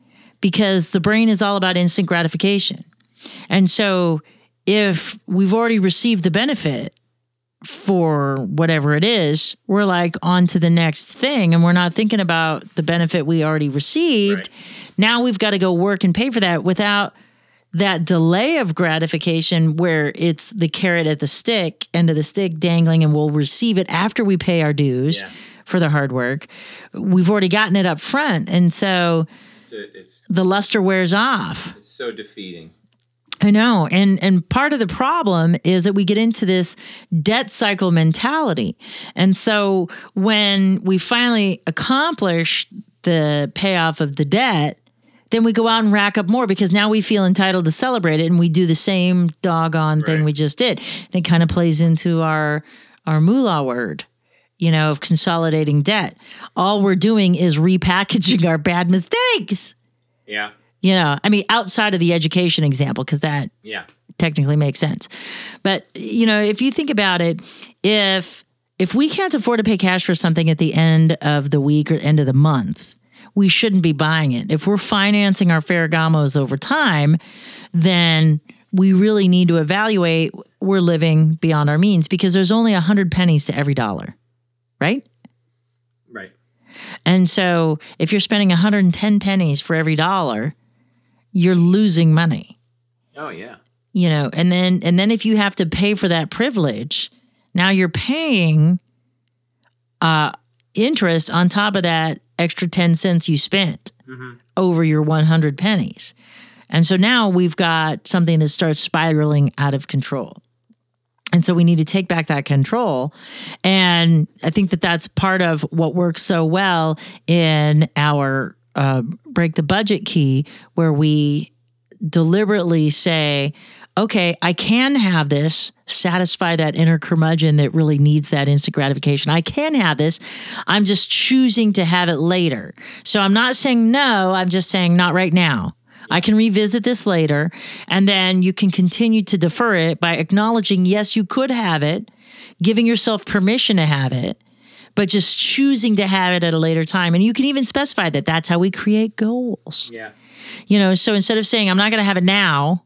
because the brain is all about instant gratification. And so if we've already received the benefit for whatever it is, we're like on to the next thing and we're not thinking about the benefit we already received. Now we've got to go work and pay for that without that delay of gratification where it's the carrot at the stick, end of the stick dangling, and we'll receive it after we pay our dues for the hard work. We've already gotten it up front. And so It's, the luster wears off. it's so defeating. I know. And and part of the problem is that we get into this debt cycle mentality. And so when we finally accomplish the payoff of the debt, then we go out and rack up more because now we feel entitled to celebrate it and we do the same doggone thing we just did. And it kind of plays into our our moolah word, you know, of consolidating debt. All we're doing is repackaging our bad mistakes. Yeah. You know, I mean, outside of the education example, because that Yeah. technically makes sense. But you know, if you think about it, if if we can't afford to pay cash for something at the end of the week or end of the month, we shouldn't be buying it. If we're financing our Ferragamos over time, then we really need to evaluate we're living beyond our means because there's only a hundred pennies to every dollar, right? Right. And so if you're spending 110 pennies for every dollar, you're losing money Oh yeah. you know and then and then if you have to pay for that privilege now you're paying uh interest on top of that extra 10 cents you spent over your 100 pennies and so now we've got something that starts spiraling out of control and so we need to take back that control and i think that that's part of what works so well in our uh, break the budget key where we deliberately say, okay, I can have this, satisfy that inner curmudgeon that really needs that instant gratification. I can have this. I'm just choosing to have it later. So I'm not saying no, I'm just saying not right now. I can revisit this later. And then you can continue to defer it by acknowledging, yes, you could have it, giving yourself permission to have it, but just choosing to have it at a later time. And you can even specify that that's how we create goals. Yeah. You know, so instead of saying, I'm not going to have it now,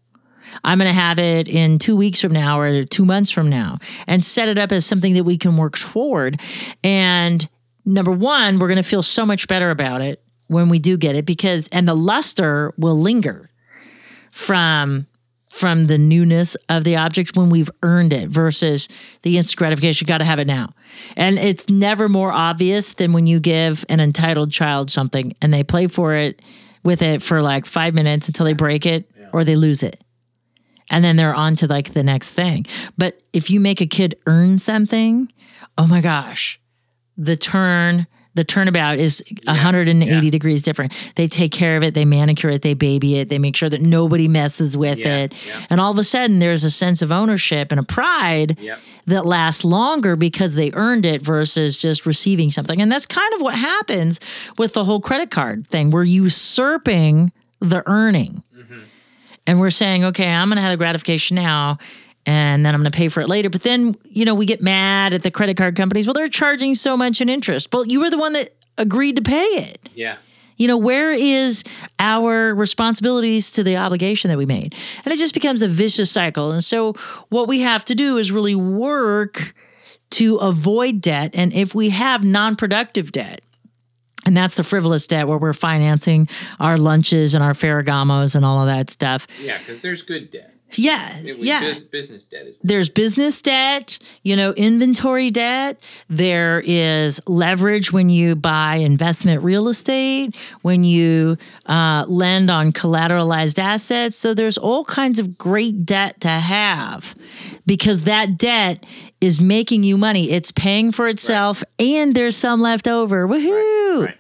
I'm going to have it in two weeks from now or two months from now, and set it up as something that we can work toward. And number one, we're going to feel so much better about it when we do get it because, and the luster will linger from from the newness of the object when we've earned it versus the instant gratification. Got to have it now. And it's never more obvious than when you give an entitled child something and they play for it with it for like five minutes until they break it or they lose it. And then they're on to like the next thing. But if you make a kid earn something oh my gosh the turn the turnabout is 180 degrees different. They take care of it they manicure it they baby it they make sure that nobody messes with Yeah, it. yeah. and all of a sudden there's a sense of ownership and a pride that lasts longer because they earned it versus just receiving something. And that's kind of what happens with the whole credit card thing. We're usurping the earning. Mm-hmm. And we're saying, okay, I'm going to have the gratification now and then I'm going to pay for it later. But then, you know, we get mad at the credit card companies. Well, they're charging so much in interest. Well, you were the one that agreed to pay it. Yeah. You know, where is our responsibilities to the obligation that we made? And it just becomes a vicious cycle. And so, what we have to do is really work to avoid debt. And if we have non productive debt, and that's the frivolous debt where we're financing our lunches and our Ferragamos and all of that stuff. Yeah. Because there's good debt. Yeah. It was yeah. business debt. There's business debt, you know, inventory debt. There is leverage when you buy investment real estate, when you uh, lend on collateralized assets. So there's all kinds of great debt to have because that debt is making you money. It's paying for itself and there's some left over. Woohoo! right.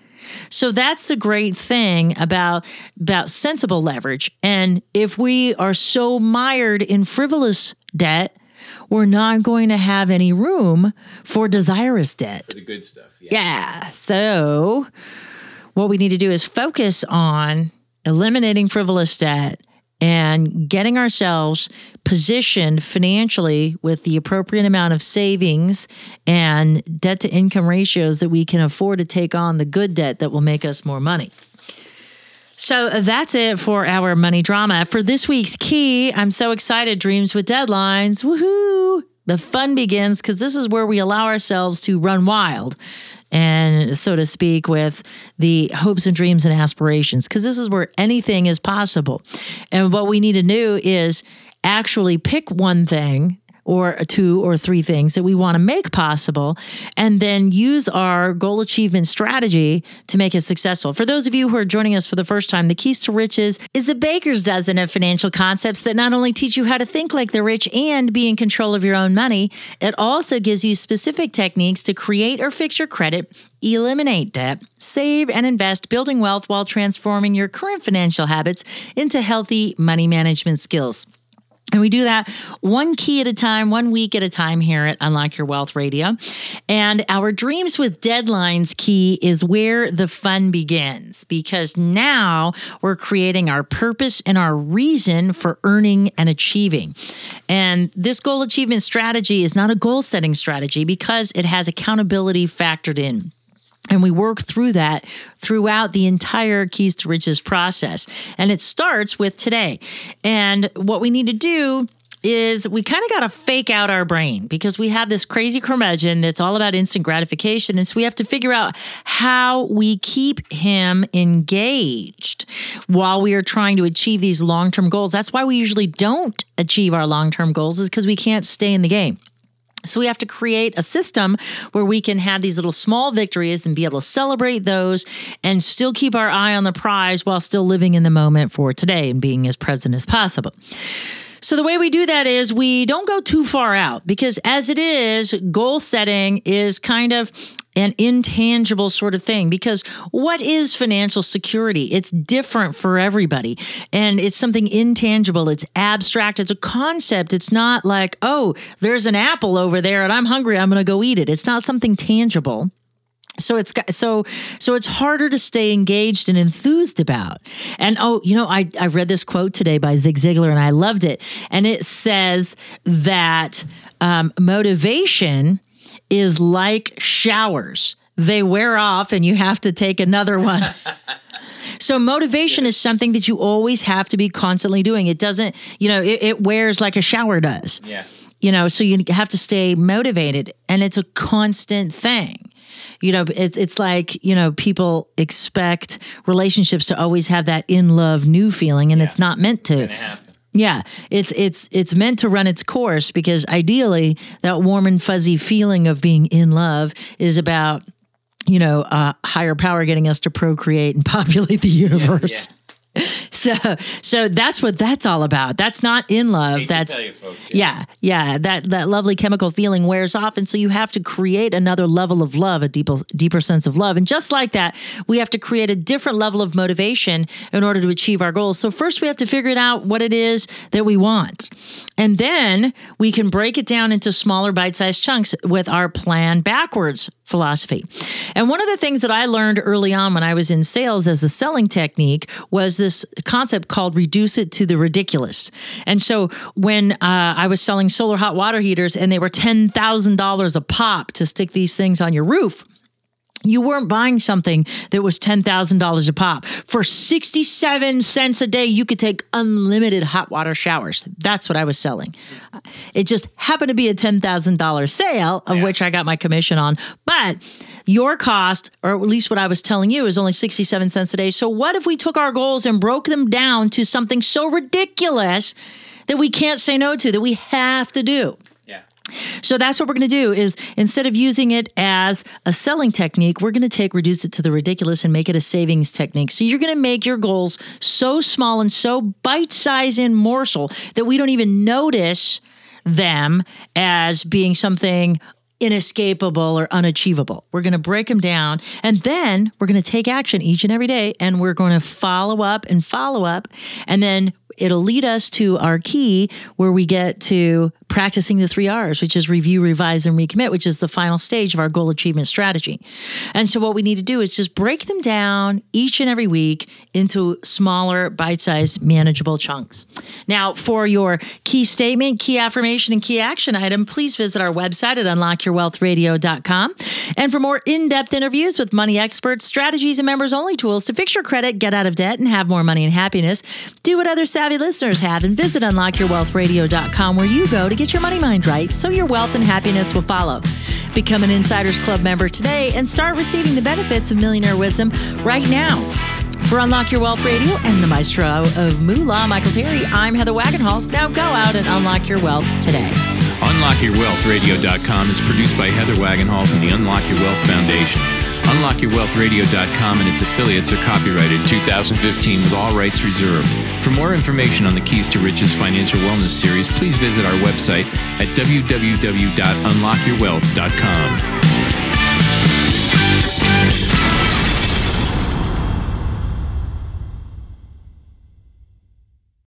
So that's the great thing about about sensible leverage. And if we are so mired in frivolous debt, we're not going to have any room for desirous debt. For The good stuff. Yeah. Yeah. So what we need to do is focus on eliminating frivolous debt and getting ourselves positioned financially with the appropriate amount of savings and debt to income ratios that we can afford to take on the good debt that will make us more money. So that's it for our money drama. For this week's key, I'm so excited. Dreams with deadlines. Woohoo! The fun begins because this is where we allow ourselves to run wild and, so to speak, with the hopes and dreams and aspirations because this is where anything is possible. And what we need to do is actually pick one thing or two or three things that we want to make possible, and then use our goal achievement strategy to make it successful. For those of you who are joining us for the first time, the Keys to Riches is a baker's dozen of financial concepts that not only teach you how to think like the rich and be in control of your own money, it also gives you specific techniques to create or fix your credit eliminate debt, save and invest, building wealth while transforming your current financial habits into healthy money management skills. And we do that one key at a time, one week at a time here at Unlock Your Wealth Radio. And our Dreams with Deadlines key is where the fun begins because now we're creating our purpose and our reason for earning and achieving. And this goal achievement strategy is not a goal setting strategy because it has accountability factored in. And we work through that throughout the entire Keys to Riches process. And it starts with today. And what we need to do is we kind of got to fake out our brain because we have this crazy curmudgeon that's all about instant gratification. And so we have to figure out how we keep him engaged while we are trying to achieve these long term goals. That's why we usually don't achieve our long term goals, is because we can't stay in the game. So we have to create a system where we can have these little small victories and be able to celebrate those and still keep our eye on the prize while still living in the moment for today and being as present as possible. So the way we do that is we don't go too far out because as it is, goal setting is kind of an intangible sort of thing because what is financial security? It's different for everybody and it's something intangible. It's abstract. It's a concept. It's not like, oh, there's an apple over there and I'm hungry. I'm going to go eat it. It's not something tangible so it's so so it's harder to stay engaged and enthused about and oh you know i i read this quote today by zig ziglar and i loved it and it says that um, motivation is like showers. They wear off and you have to take another one. *laughs* So motivation is something that you always have to be constantly doing. It doesn't you know it, it wears like a shower does. Yeah. you know so you have to stay motivated and it's a constant thing. You know it's, it's like you know people expect relationships to always have that in love new feeling and it's not meant to yeah it's it's it's meant to run its course because ideally that warm and fuzzy feeling of being in love is about you know uh, higher power getting us to procreate and *laughs* populate the universe *laughs* so so that's what that's all about. That's not in love. That's folks, yeah yeah that that lovely chemical feeling wears off and so you have to create another level of love a deeper deeper sense of love. And just like that we have to create a different level of motivation in order to achieve our goals. So first we have to figure it out what it is that we want. And then we can break it down into smaller bite-sized chunks with our plan backwards philosophy. And one of the things that I learned early on when I was in sales as a selling technique was this concept called reduce it to the ridiculous. And so when uh, I was selling solar hot water heaters and they were $10,000 a pop to stick these things on your roof, you weren't buying something that was $10,000 a pop. For 67 cents a day, you could take unlimited hot water showers. That's what I was selling. It just happened to be a $10,000 sale, of which I got my commission on. But your cost, or at least what I was telling you, is only 67 cents a day. So, what if we took our goals and broke them down to something so ridiculous that we can't say no to, that we have to do? So that's what we're going to do is instead of using it as a selling technique, we're going to take reduce it to the ridiculous and make it a savings technique. So you're going to make your goals so small and so bite-sized in morsel that we don't even notice them as being something inescapable or unachievable. We're going to break them down and then we're going to take action each and every day and we're going to follow up and follow up and then it'll lead us to our key where we get to practicing the three R's, which is review, revise, and recommit, which is the final stage of our goal achievement strategy. And so, what we need to do is just break them down each and every week into smaller, bite sized, manageable chunks. Now, for your key statement, key affirmation, and key action item, please visit our website at unlockyourwealthradio.com. And for more in depth interviews with money experts, strategies, and members only tools to fix your credit, get out of debt, and have more money and happiness, do what other savvy listeners have and visit unlockyourwealthradio.com where you go to get your money mind right so your wealth and happiness will follow. Become an Insiders Club member today and start receiving the benefits of millionaire wisdom right now. For Unlock Your Wealth Radio and the maestro of Moolah, Michael Terry, I'm Heather Wagenhals. Now go out and unlock your wealth today. UnlockYourWealthRadio.com is produced by Heather Wagenhals and the Unlock Your Wealth Foundation. UnlockYourWealthRadio.com and its affiliates are copyrighted 2015 with all rights reserved. For more information on the Keys to Riches Financial Wellness Series, please visit our website at www.unlockyourwealth.com.